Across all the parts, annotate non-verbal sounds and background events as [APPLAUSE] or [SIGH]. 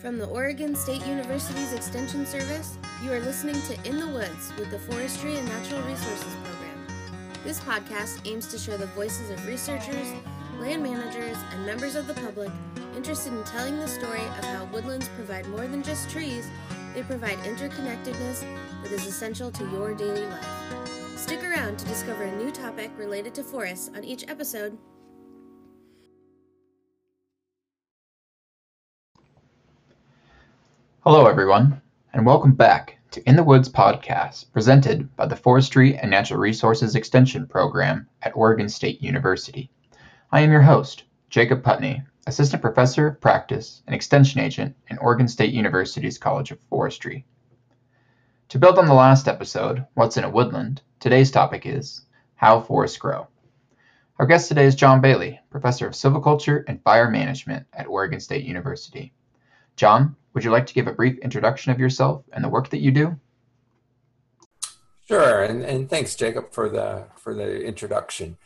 From the Oregon State University's Extension Service, you are listening to In the Woods with the Forestry and Natural Resources Program. This podcast aims to share the voices of researchers, land managers, and members of the public interested in telling the story of how woodlands provide more than just trees, they provide interconnectedness that is essential to your daily life. Stick around to discover a new topic related to forests on each episode. Hello, everyone, and welcome back to In the Woods podcast presented by the Forestry and Natural Resources Extension Program at Oregon State University. I am your host, Jacob Putney, Assistant Professor of Practice and Extension Agent in Oregon State University's College of Forestry. To build on the last episode, What's in a Woodland, today's topic is How Forests Grow. Our guest today is John Bailey, Professor of Silviculture and Fire Management at Oregon State University. John, would you like to give a brief introduction of yourself and the work that you do? Sure, and, and thanks, Jacob, for the for the introduction.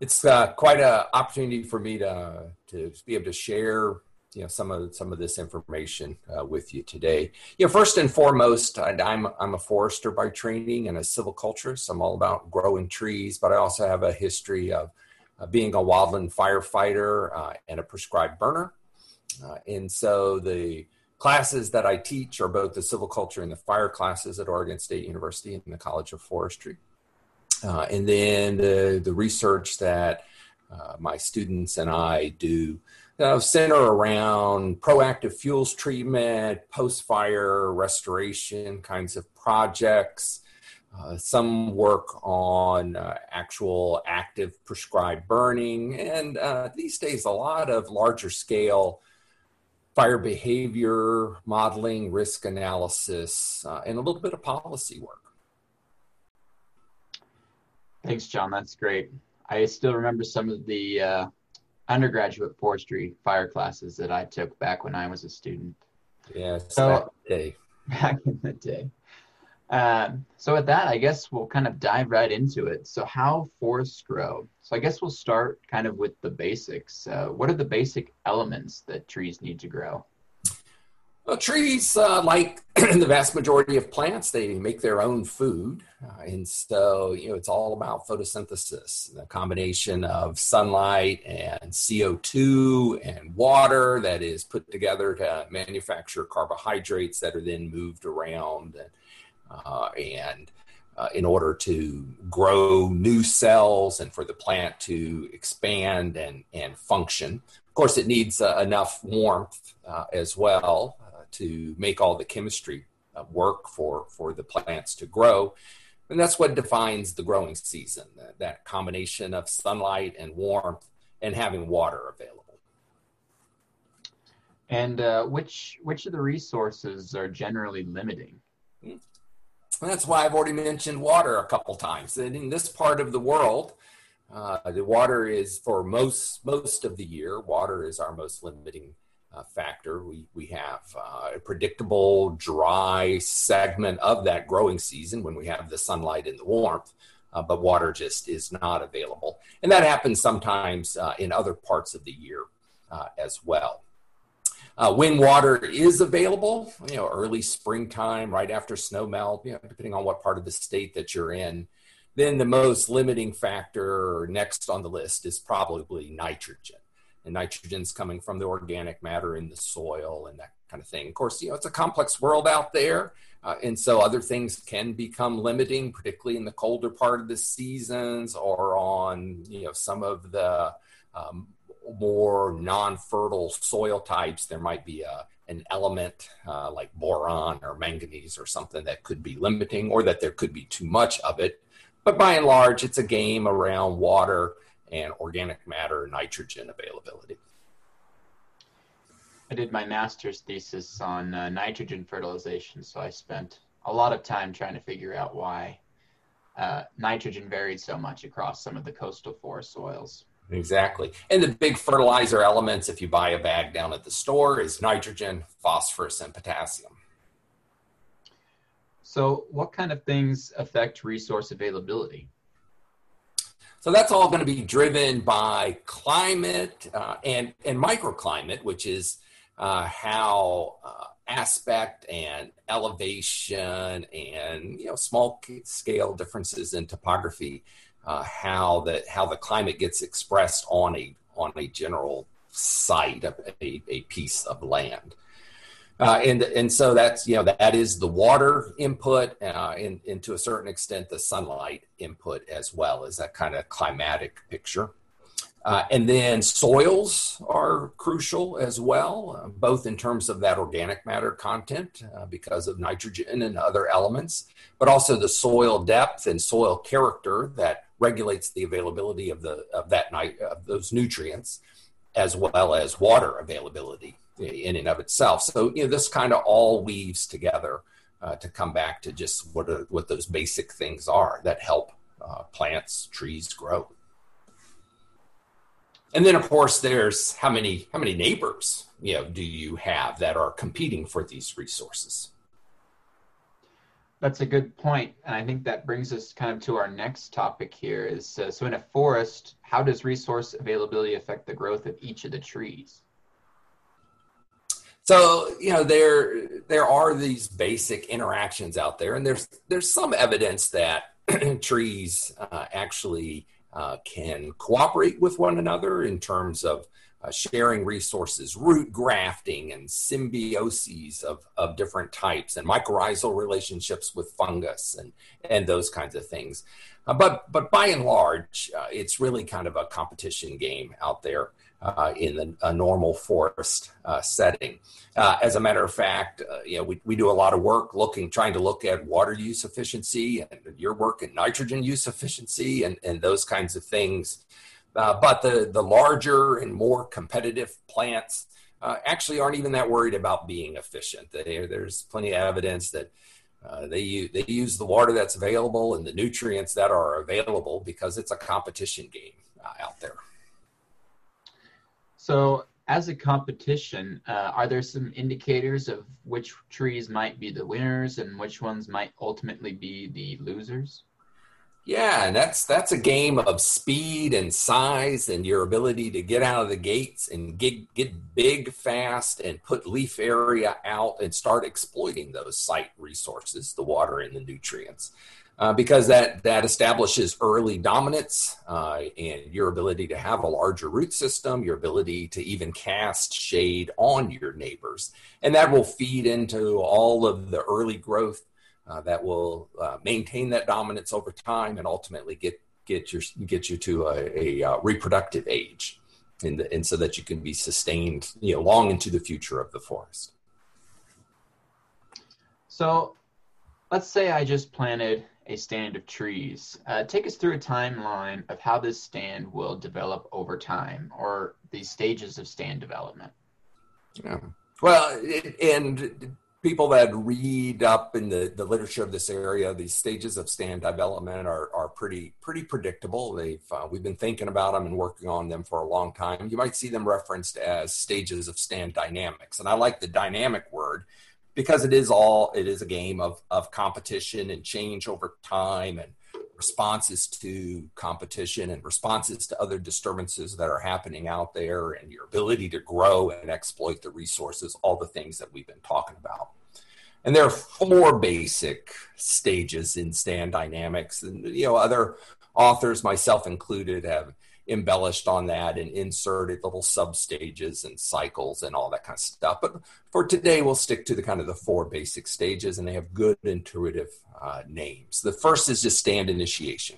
It's uh, quite an opportunity for me to to be able to share you know some of some of this information uh, with you today. You know, first and foremost, I'm I'm a forester by training and a silviculturist. I'm all about growing trees, but I also have a history of uh, being a wildland firefighter uh, and a prescribed burner. Uh, and so the classes that I teach are both the silviculture and the fire classes at Oregon State University and the College of Forestry. Uh, and then the, the research that uh, my students and I do center around proactive fuels treatment, post fire restoration kinds of projects. Uh, some work on uh, actual active prescribed burning, and uh, these days a lot of larger scale fire behavior modeling, risk analysis, uh, and a little bit of policy work. Thanks, John. That's great. I still remember some of the uh, undergraduate forestry fire classes that I took back when I was a student. Yeah, so, day. Back in the day. [LAUGHS] Um, so with that, I guess we'll kind of dive right into it. So how forests grow. So I guess we'll start kind of with the basics. Uh, what are the basic elements that trees need to grow? Well, trees, uh, like [CLEARS THROAT] the vast majority of plants, they make their own food. Uh, and so, you know, it's all about photosynthesis, the combination of sunlight and CO2 and water that is put together to manufacture carbohydrates that are then moved around. And, and uh, in order to grow new cells and for the plant to expand and, and function. Of course, it needs uh, enough warmth uh, as well uh, to make all the chemistry uh, work for, for the plants to grow. And that's what defines the growing season that, that combination of sunlight and warmth and having water available. And which, which of the resources are generally limiting? And that's why I've already mentioned water a couple times. And in this part of the world, uh, the water is for most most of the year. Water is our most limiting uh, factor. We we have uh, a predictable dry segment of that growing season when we have the sunlight and the warmth, uh, but water just is not available, and that happens sometimes uh, in other parts of the year uh, as well. Uh, when water is available, you know, early springtime, right after snow melt, you know, depending on what part of the state that you're in, then the most limiting factor next on the list is probably nitrogen. And nitrogen's coming from the organic matter in the soil and that kind of thing. Of course, you know, it's a complex world out there. Uh, and so other things can become limiting, particularly in the colder part of the seasons or on, you know, some of the um, more non-fertile soil types, there might be a, an element uh, like boron or manganese or something that could be limiting, or that there could be too much of it. But by and large, it's a game around water and organic matter, nitrogen availability. I did my master's thesis on uh, nitrogen fertilization, so I spent a lot of time trying to figure out why uh, nitrogen varied so much across some of the coastal forest soils. Exactly. And the big fertilizer elements, if you buy a bag down at the store, is nitrogen, phosphorus, and potassium. So, what kind of things affect resource availability? So, that's all going to be driven by climate uh, and, and microclimate, which is uh, how uh, aspect and elevation and you know small scale differences in topography, uh, how the how the climate gets expressed on a on a general site, a, a piece of land. Uh, and and so that's you know that is the water input, uh, and, and to a certain extent the sunlight input as well as that kind of climatic picture. Uh, and then soils are crucial as well, uh, both in terms of that organic matter content uh, because of nitrogen and other elements, but also the soil depth and soil character that regulates the availability of the of that night of those nutrients, as well as water availability in and of itself. So you know this kind of all weaves together uh, to come back to just what are, what those basic things are that help uh, plants, trees grow and then of course there's how many how many neighbors you know do you have that are competing for these resources that's a good point and i think that brings us kind of to our next topic here is uh, so in a forest how does resource availability affect the growth of each of the trees? So you know there there are these basic interactions out there and there's there's some evidence that [CLEARS THROAT] trees uh, actually uh, can cooperate with one another in terms of uh, sharing resources, root grafting, and symbioses of, of different types, and mycorrhizal relationships with fungus, and, and those kinds of things. Uh, but, but by and large, uh, it's really kind of a competition game out there uh, in the, a normal forest uh, setting. Uh, as a matter of fact, you know, we, we do a lot of work looking, trying to look at water use efficiency and your work in nitrogen use efficiency and, and those kinds of things. Uh, but the, the larger and more competitive plants uh, actually aren't even that worried about being efficient. They, there's plenty of evidence that uh, they use, they use the water that's available and the nutrients that are available because it's a competition game uh, out there. So, as a competition, uh, are there some indicators of which trees might be the winners and which ones might ultimately be the losers? Yeah, and that's that's a game of speed and size and your ability to get out of the gates and get get big fast and put leaf area out and start exploiting those site resources, the water and the nutrients. Uh, because that that establishes early dominance uh, and your ability to have a larger root system, your ability to even cast shade on your neighbors, and that will feed into all of the early growth uh, that will uh, maintain that dominance over time and ultimately get get your get you to a, a uh, reproductive age, and, and so that you can be sustained, you know, long into the future of the forest. So, let's say I just planted a stand of trees. Uh, take us through a timeline of how this stand will develop over time or the stages of stand development. Yeah. Well, and people that read up in the, the literature of this area, these stages of stand development are, are pretty pretty predictable. They've uh, we've been thinking about them and working on them for a long time. You might see them referenced as stages of stand dynamics, and I like the dynamic word because it is all it is a game of of competition and change over time and responses to competition and responses to other disturbances that are happening out there and your ability to grow and exploit the resources all the things that we've been talking about. And there are four basic stages in stand dynamics. And you know other authors myself included have embellished on that and inserted little sub stages and cycles and all that kind of stuff. But for today, we'll stick to the kind of the four basic stages, and they have good intuitive uh, names. The first is just stand initiation.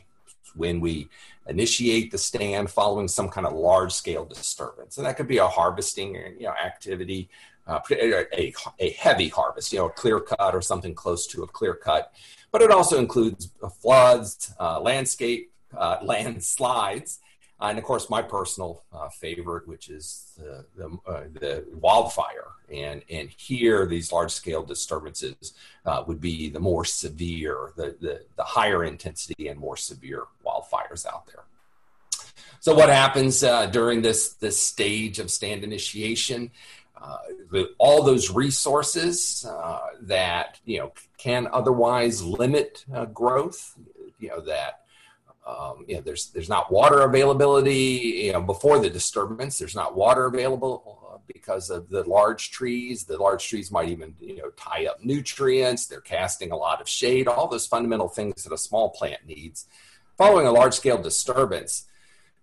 When we initiate the stand following some kind of large scale disturbance, and that could be a harvesting you know activity, uh, a, a heavy harvest, you know, a clear cut or something close to a clear cut. But it also includes floods, uh, landscape, uh, [LAUGHS] landslides, uh, and of course, my personal uh, favorite, which is the the, uh, the, wildfire, and and here these large scale disturbances uh, would be the more severe, the, the the higher intensity and more severe wildfires out there. So what happens uh, during this this stage of stand initiation? Uh, all those resources that you know can otherwise limit growth, you know that um, you know, there's there's not water availability. You know, before the disturbance, there's not water available because of the large trees. The large trees might even you know tie up nutrients. They're casting a lot of shade. All those fundamental things that a small plant needs. Following a large scale disturbance,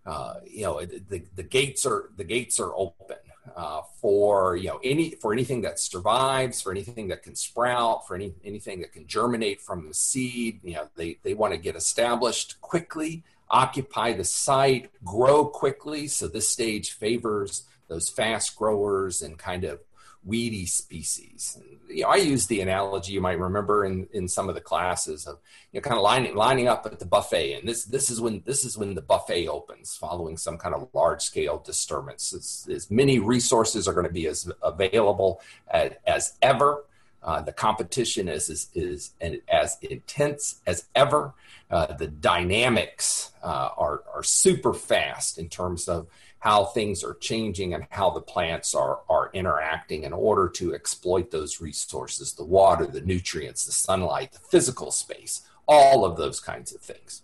uh, you know the, the gates are the gates are open uh, for you know any for anything that survives, for anything that can sprout, for any anything that can germinate from the seed. You know they they want to get established quickly occupy the site, grow quickly. So this stage favors those fast growers and kind of weedy species. You know, I use the analogy you might remember in, in some of the classes of you know kind of lining lining up at the buffet, and this this is when this is when the buffet opens, following some kind of large scale disturbance. As many resources are going to be as available as, as ever. Uh, the competition is, is, is as intense as ever. Uh, the dynamics uh, are, are super fast in terms of how things are changing and how the plants are, are interacting in order to exploit those resources the water, the nutrients, the sunlight, the physical space, all of those kinds of things.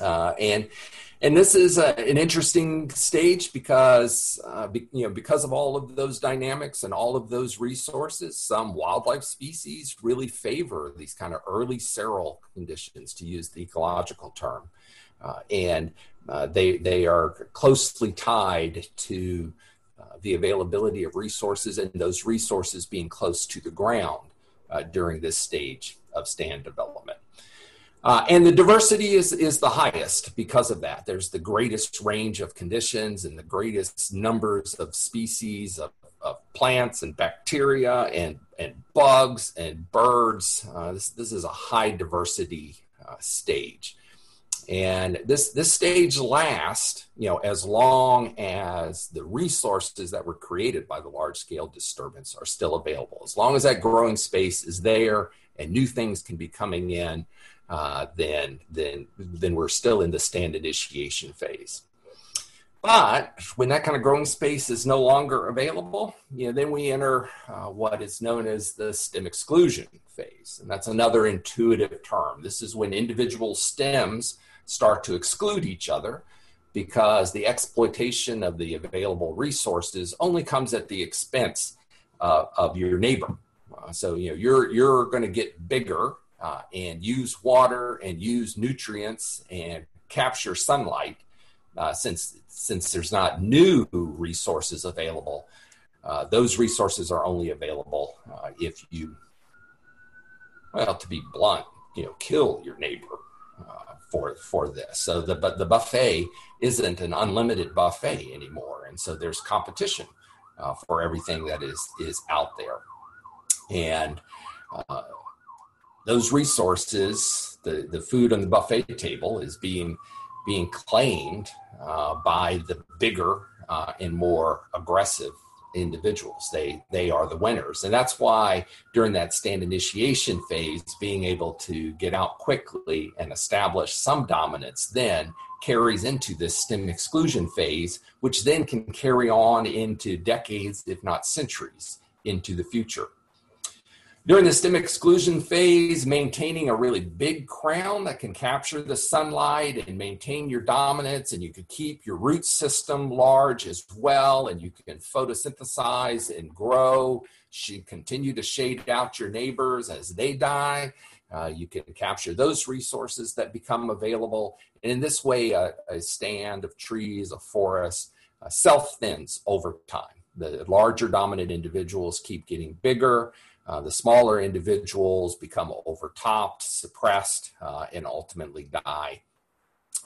Uh, and and this is a, an interesting stage because uh, be, you know because of all of those dynamics and all of those resources some wildlife species really favor these kind of early seral conditions to use the ecological term and uh, they they are closely tied to uh, the availability of resources and those resources being close to the ground uh, during this stage of stand development uh, and the diversity is, is the highest because of that. There's the greatest range of conditions and the greatest numbers of species of, of plants and bacteria and, and bugs and birds. Uh, this, this is a high diversity uh, stage. And this, this stage lasts, you know, as long as the resources that were created by the large scale disturbance are still available. As long as that growing space is there and new things can be coming in, uh, then then then we're still in the stand initiation phase. But when that kind of growing space is no longer available, you know, then we enter uh, what is known as the stem exclusion phase, and that's another intuitive term. This is when individual stems start to exclude each other because the exploitation of the available resources only comes at the expense uh, of your neighbor. Uh, so you know you're you're going to get bigger uh, and use water and use nutrients and capture sunlight uh, since since there's not new resources available uh, those resources are only available uh, if you well to be blunt you know kill your neighbor for for this. So the but the buffet isn't an unlimited buffet anymore. And so there's competition uh, for everything that is is out there. And those resources, the, the food on the buffet table is being being claimed uh, by the bigger uh, and more aggressive individuals. They they are the winners, and that's why during that stand initiation phase, being able to get out quickly and establish some dominance then carries into this stem exclusion phase, which then can carry on into decades, if not centuries, into the future. During the stem exclusion phase, maintaining a really big crown that can capture the sunlight and maintain your dominance, and you can keep your root system large as well, and you can photosynthesize and grow. You continue to shade out your neighbors as they die. Uh, you can capture those resources that become available. And in this way, a, a stand of trees, a forest, uh, self thins over time. The larger dominant individuals keep getting bigger uh, the smaller individuals become overtopped, suppressed, uh, and ultimately die.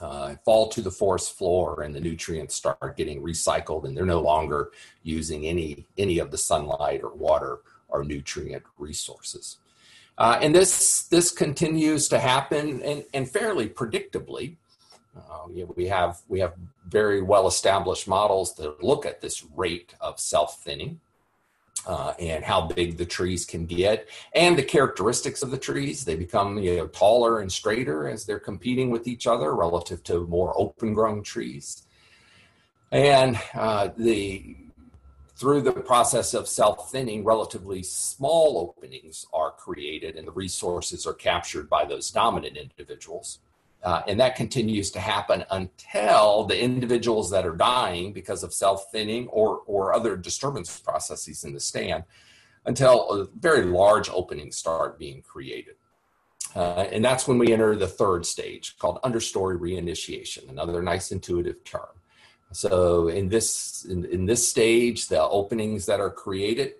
Uh, fall to the forest floor, and the nutrients start getting recycled, and they're no longer using any any of the sunlight or water or nutrient resources. Uh, and this this continues to happen, and, and fairly predictably. Uh, we have we have very well established models that look at this rate of self thinning uh, and how big the trees can get and the characteristics of the trees. They become you know, taller and straighter as they're competing with each other relative to more open grown trees. And uh, the through the process of self thinning, relatively small openings are created and the resources are captured by those dominant individuals. Uh, and that continues to happen until the individuals that are dying because of self thinning or, or other disturbance processes in the stand, until very large openings start being created. Uh, and that's when we enter the third stage called understory reinitiation, another nice intuitive term. So in this in, in this stage, the openings that are created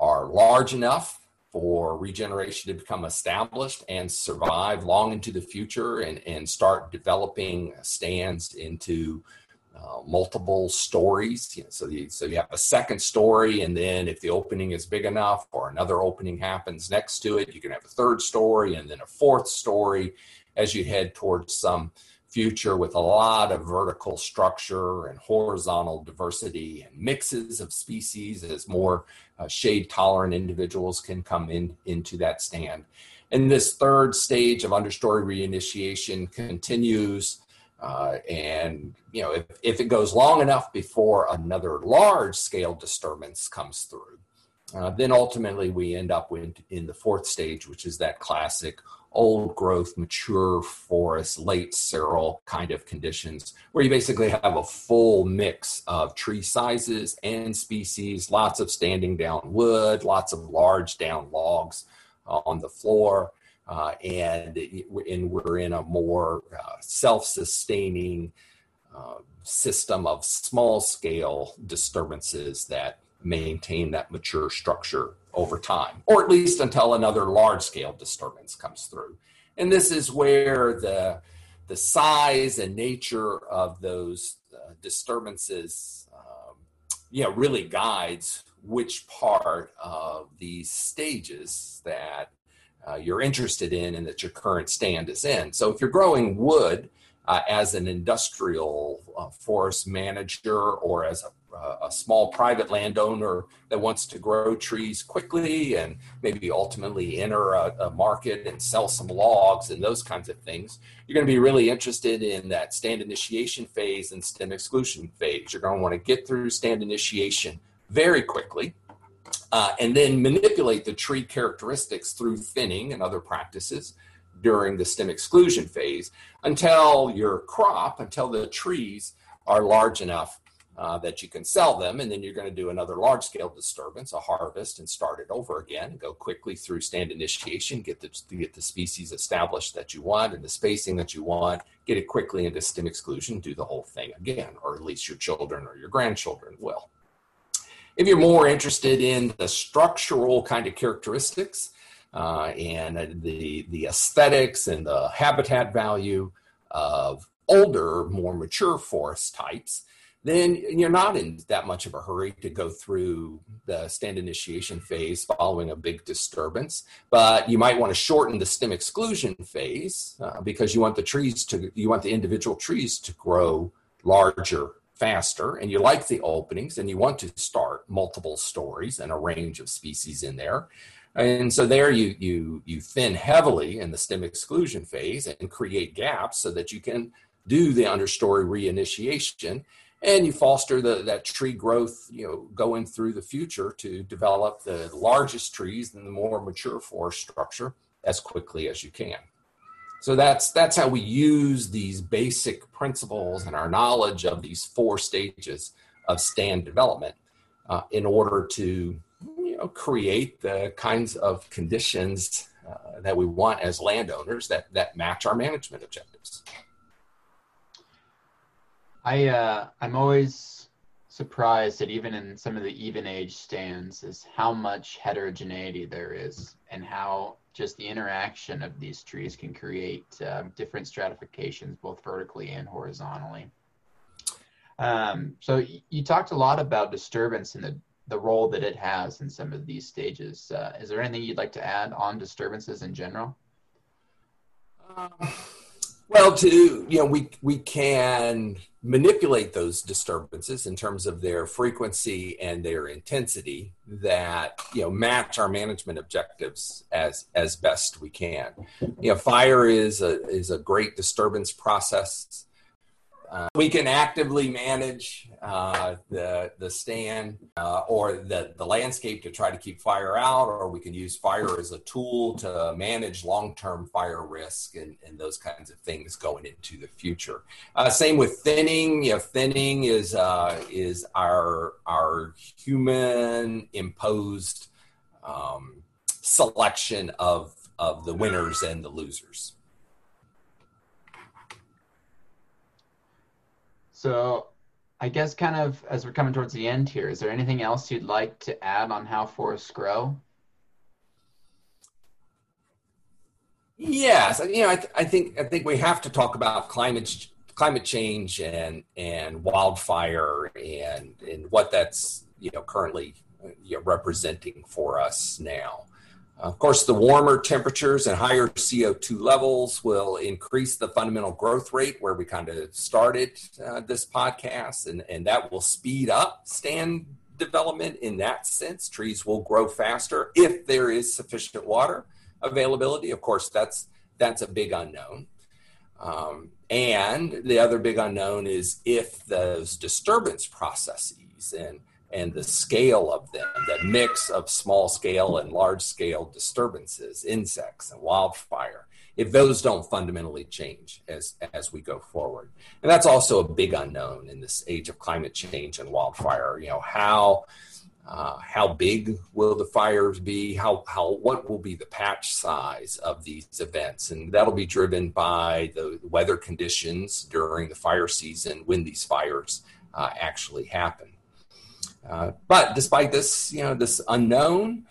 are large enough for regeneration to become established and survive long into the future and, and start developing stands into uh, multiple stories. You know, so, you, so you have a second story, and then if the opening is big enough or another opening happens next to it, you can have a third story and then a fourth story as you head towards some future with a lot of vertical structure and horizontal diversity and mixes of species as more uh, shade tolerant individuals can come in into that stand. And this third stage of understory reinitiation continues uh, and you know, if, if it goes long enough before another large scale disturbance comes through, uh, then ultimately we end up in, in the fourth stage, which is that classic old growth, mature forest, late seral kind of conditions, where you basically have a full mix of tree sizes and species, lots of standing down wood, lots of large down logs uh, on the floor, uh, and, and we're in a more uh, self-sustaining uh, system of small-scale disturbances that maintain that mature structure over time, or at least until another large-scale disturbance comes through. And this is where the the size and nature of those uh, disturbances, um, you know, really guides which part of these stages that uh, you're interested in and that your current stand is in. So if you're growing wood uh, as an industrial uh, forest manager or as a, a, small private landowner that wants to grow trees quickly and maybe ultimately enter a, a market and sell some logs and those kinds of things, you're going to be really interested in that stand initiation phase and stem exclusion phase. You're going to want to get through stand initiation very quickly uh, and then manipulate the tree characteristics through thinning and other practices during the stem exclusion phase until your crop, until the trees are large enough uh, that you can sell them. And then you're going to do another large scale disturbance, a harvest, and start it over again. Go quickly through stand initiation, get the, get the species established that you want and the spacing that you want, get it quickly into stem exclusion, do the whole thing again, or at least your children or your grandchildren will. If you're more interested in the structural kind of characteristics uh, and the, the aesthetics and the habitat value of older, more mature forest types, then you're not in that much of a hurry to go through the stand initiation phase following a big disturbance. But you might want to shorten the stem exclusion phase uh, because you want the trees to, you want the individual trees to grow larger faster and you like the openings and you want to start multiple stories and a range of species in there and so there you you you thin heavily in the stem exclusion phase and create gaps so that you can do the understory reinitiation and you foster the, that tree growth you know going through the future to develop the largest trees and the more mature forest structure as quickly as you can so that's that's how we use these basic principles and our knowledge of these four stages of stand development uh, in order to you know create the kinds of conditions uh, that we want as landowners that that match our management objectives. I uh, I'm always surprised that even in some of the even age stands is how much heterogeneity there is and how just the interaction of these trees can create uh, different stratifications, both vertically and horizontally. Um, so you talked a lot about disturbance and the, the role that it has in some of these stages. Uh, is there anything you'd like to add on disturbances in general? Um, well, to you know, we we can manipulate those disturbances in terms of their frequency and their intensity that you know match our management objectives as as best we can. You know, fire is a is a great disturbance process. Uh, we can actively manage uh, the the stand uh, or the the landscape to try to keep fire out, or we can use fire as a tool to manage long term fire risk and, and those kinds of things going into the future. Uh, same with thinning. You know, thinning is uh, is our our human imposed um, selection of of the winners and the losers. So, I guess kind of as we're coming towards the end here, is there anything else you'd like to add on how forests grow? Yes, you know, I, th- I think I think we have to talk about climate climate change and and wildfire and and what that's you know currently uh, you know, representing for us now. Of course, the warmer temperatures and higher CO2 levels will increase the fundamental growth rate where we kind of started uh, this podcast, and, and that will speed up stand development in that sense. Trees will grow faster if there is sufficient water availability. Of course, that's that's a big unknown. Um, and the other big unknown is if those disturbance processes and and the scale of them, the mix of small scale and large scale disturbances, insects and wildfire, if those don't fundamentally change as, as we go forward. And that's also a big unknown in this age of climate change and wildfire. You know, how, uh, how big will the fires be? How, how, what will be the patch size of these events? And that'll be driven by the weather conditions during the fire season when these fires uh, actually happen. Uh, but despite this, you know, this unknown,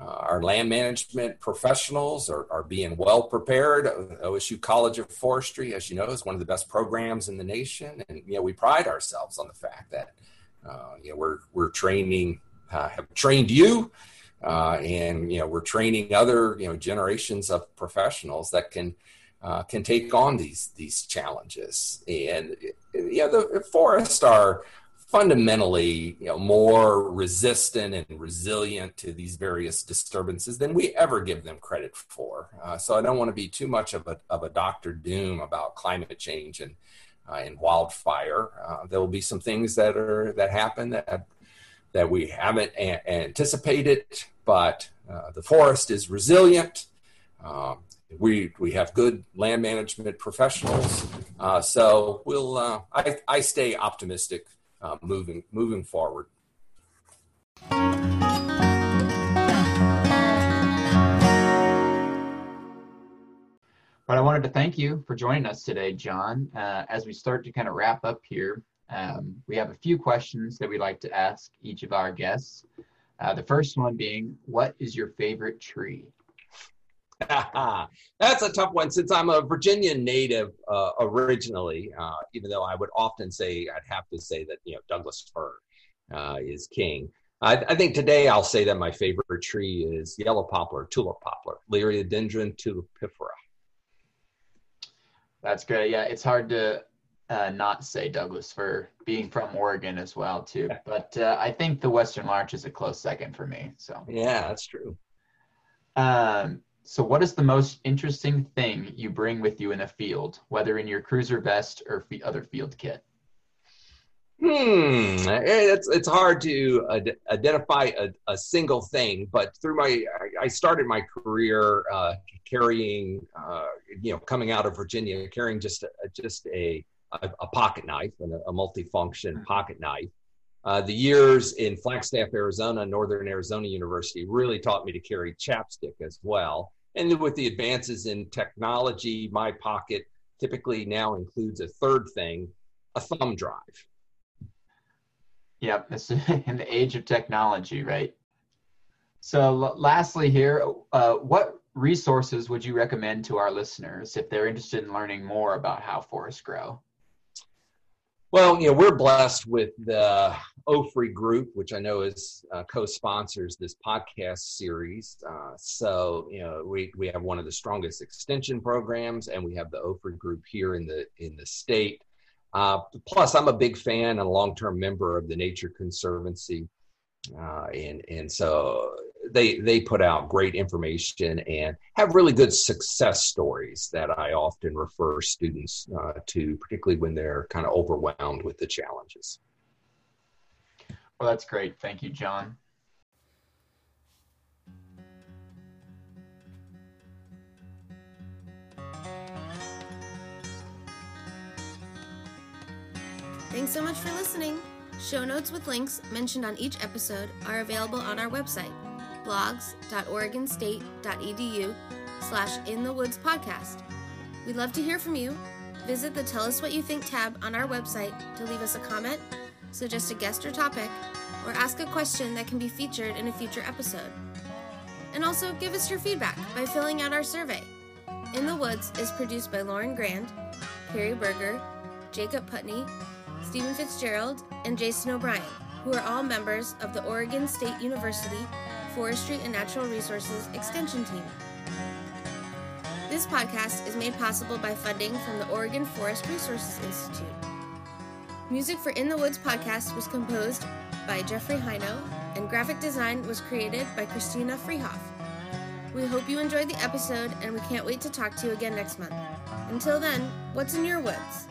uh, our land management professionals are, are being well prepared. OSU College of Forestry, as you know, is one of the best programs in the nation, and you know we pride ourselves on the fact that uh, you know we're we're training, uh, have trained you, uh, and you know we're training other you know generations of professionals that can uh, can take on these these challenges. And yeah, the forests are fundamentally you know, more resistant and resilient to these various disturbances than we ever give them credit for. Uh, so I don't want to be too much of a, of a Dr. Doom about climate change and, uh, and wildfire. Uh, there will be some things that are that happen that that we haven't a- anticipated, but uh, the forest is resilient. Um, we we have good land management professionals, uh, so we'll. Uh, I I stay optimistic uh, moving moving forward. But I wanted to thank you for joining us today, John. Uh, as we start to kind of wrap up here, um, we have a few questions that we'd like to ask each of our guests. Uh, the first one being, what is your favorite tree? [LAUGHS] That's a tough one since I'm a Virginia native uh, originally, uh, even though I would often say, I'd have to say that, you know, Douglas fir uh, is king. I, I, think today I'll say that my favorite tree is yellow poplar, tulip poplar, Liriodendron tulipifera. That's great. Yeah, it's hard to uh, not say Douglas fir, being from Oregon as well too. But uh, I think the Western Larch is a close second for me. So yeah, that's true. Um, so, what is the most interesting thing you bring with you in a field, whether in your cruiser vest or other field kit? Hmm, it's it's hard to ad- identify a, a, single thing, but through my I started my career uh, carrying, uh, you know, coming out of Virginia, carrying just a, just a a, a pocket knife and a, a multifunction mm-hmm. pocket knife. Uh, the years in Flagstaff, Arizona, Northern Arizona University really taught me to carry chapstick as well. And with the advances in technology, my pocket typically now includes a third thing, a thumb drive. Yep, it's [LAUGHS] in the age of technology, right? So, lastly, here, uh, what resources would you recommend to our listeners if they're interested in learning more about how forests grow? Well, you know, we're blessed with the OFRI group, which I know is uh, co-sponsors this podcast series. Uh, so, you know, we, we have one of the strongest extension programs, and we have the OFRI group here in the in the state. Uh, plus, I'm a big fan and a long-term member of the Nature Conservancy, uh, and and so they they put out great information and have really good success stories that I often refer students uh, to, particularly when they're kind of overwhelmed with the challenges. Well, that's great. Thank you, John. Thanks so much for listening. Show notes with links mentioned on each episode are available on our website, blogs.oregonstate.edu slash in the woods podcast. We'd love to hear from you. Visit the Tell Us What You Think tab on our website to leave us a comment, suggest a guest or topic, or ask a question that can be featured in a future episode. And also give us your feedback by filling out our survey. In the Woods is produced by Lauren Grand, Perry Berger, Jacob Putney, Stephen Fitzgerald, and Jason O'Brien, who are all members of the Oregon State University Forestry and Natural Resources Extension Team. This podcast is made possible by funding from the Oregon Forest Resources Institute. Music for In the Woods podcast was composed by Jeffrey Heino, and graphic design was created by Christina Freehoff. We hope you enjoyed the episode, and we can't wait to talk to you again next month. Until then, what's in your woods?